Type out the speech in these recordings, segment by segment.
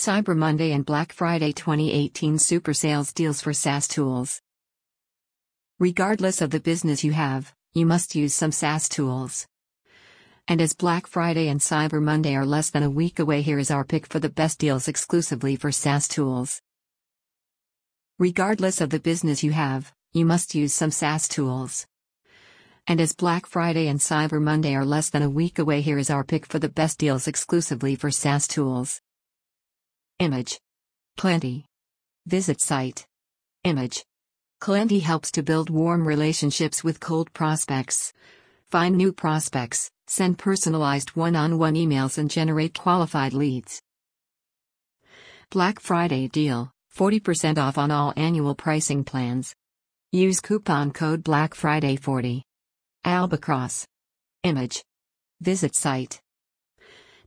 Cyber Monday and Black Friday 2018 super sales deals for SaaS tools. Regardless of the business you have, you must use some SaaS tools. And as Black Friday and Cyber Monday are less than a week away, here is our pick for the best deals exclusively for SaaS tools. Regardless of the business you have, you must use some SaaS tools. And as Black Friday and Cyber Monday are less than a week away, here is our pick for the best deals exclusively for SaaS tools. Image. Klenty. Visit site. Image. Klenty helps to build warm relationships with cold prospects. Find new prospects, send personalized one on one emails, and generate qualified leads. Black Friday deal 40% off on all annual pricing plans. Use coupon code Black Friday 40. Albacross. Image. Visit site.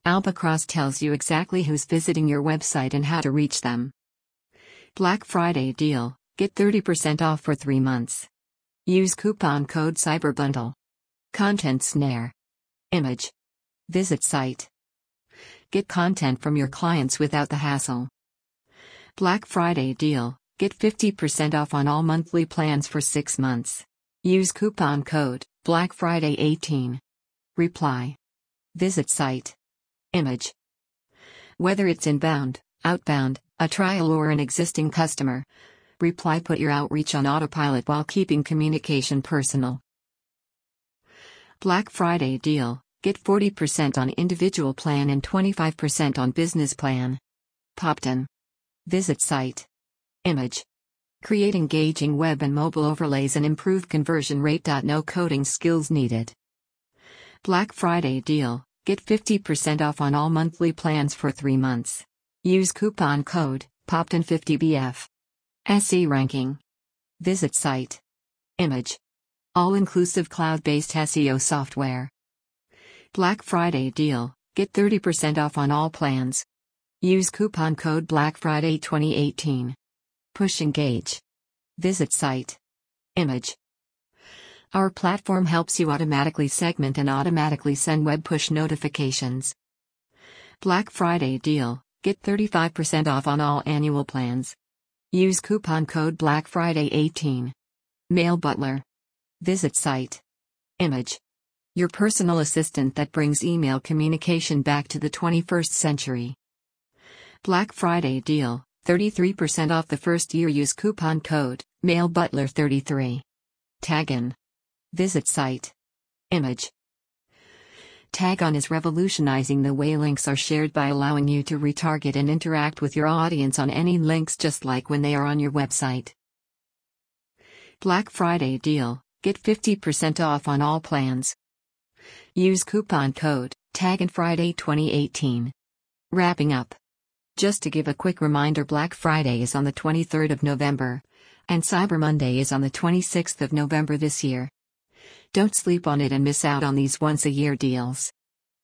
Albacross tells you exactly who's visiting your website and how to reach them. Black Friday deal get 30% off for 3 months. Use coupon code CYBERBUNDLE. Content Snare. Image. Visit site. Get content from your clients without the hassle. Black Friday deal get 50% off on all monthly plans for 6 months. Use coupon code Black Friday 18. Reply. Visit site. Image. Whether it's inbound, outbound, a trial, or an existing customer, reply put your outreach on autopilot while keeping communication personal. Black Friday deal get 40% on individual plan and 25% on business plan. Poptin. Visit site. Image. Create engaging web and mobile overlays and improve conversion rate. No coding skills needed. Black Friday deal Get 50% off on all monthly plans for 3 months. Use coupon code POPTIN50BF. SE ranking. Visit site. Image. All inclusive cloud based SEO software. Black Friday deal get 30% off on all plans. Use coupon code Black Friday 2018. Push Engage. Visit site. Image. Our platform helps you automatically segment and automatically send web push notifications. Black Friday deal get 35% off on all annual plans. Use coupon code Black Friday 18. Mail Butler. Visit site. Image. Your personal assistant that brings email communication back to the 21st century. Black Friday deal 33% off the first year. Use coupon code Mail Butler 33. Tagin. Visit site. Image. Tagon is revolutionizing the way links are shared by allowing you to retarget and interact with your audience on any links just like when they are on your website. Black Friday deal get 50% off on all plans. Use coupon code TAGAN Friday 2018. Wrapping up. Just to give a quick reminder Black Friday is on the 23rd of November, and Cyber Monday is on the 26th of November this year. Don't sleep on it and miss out on these once a year deals.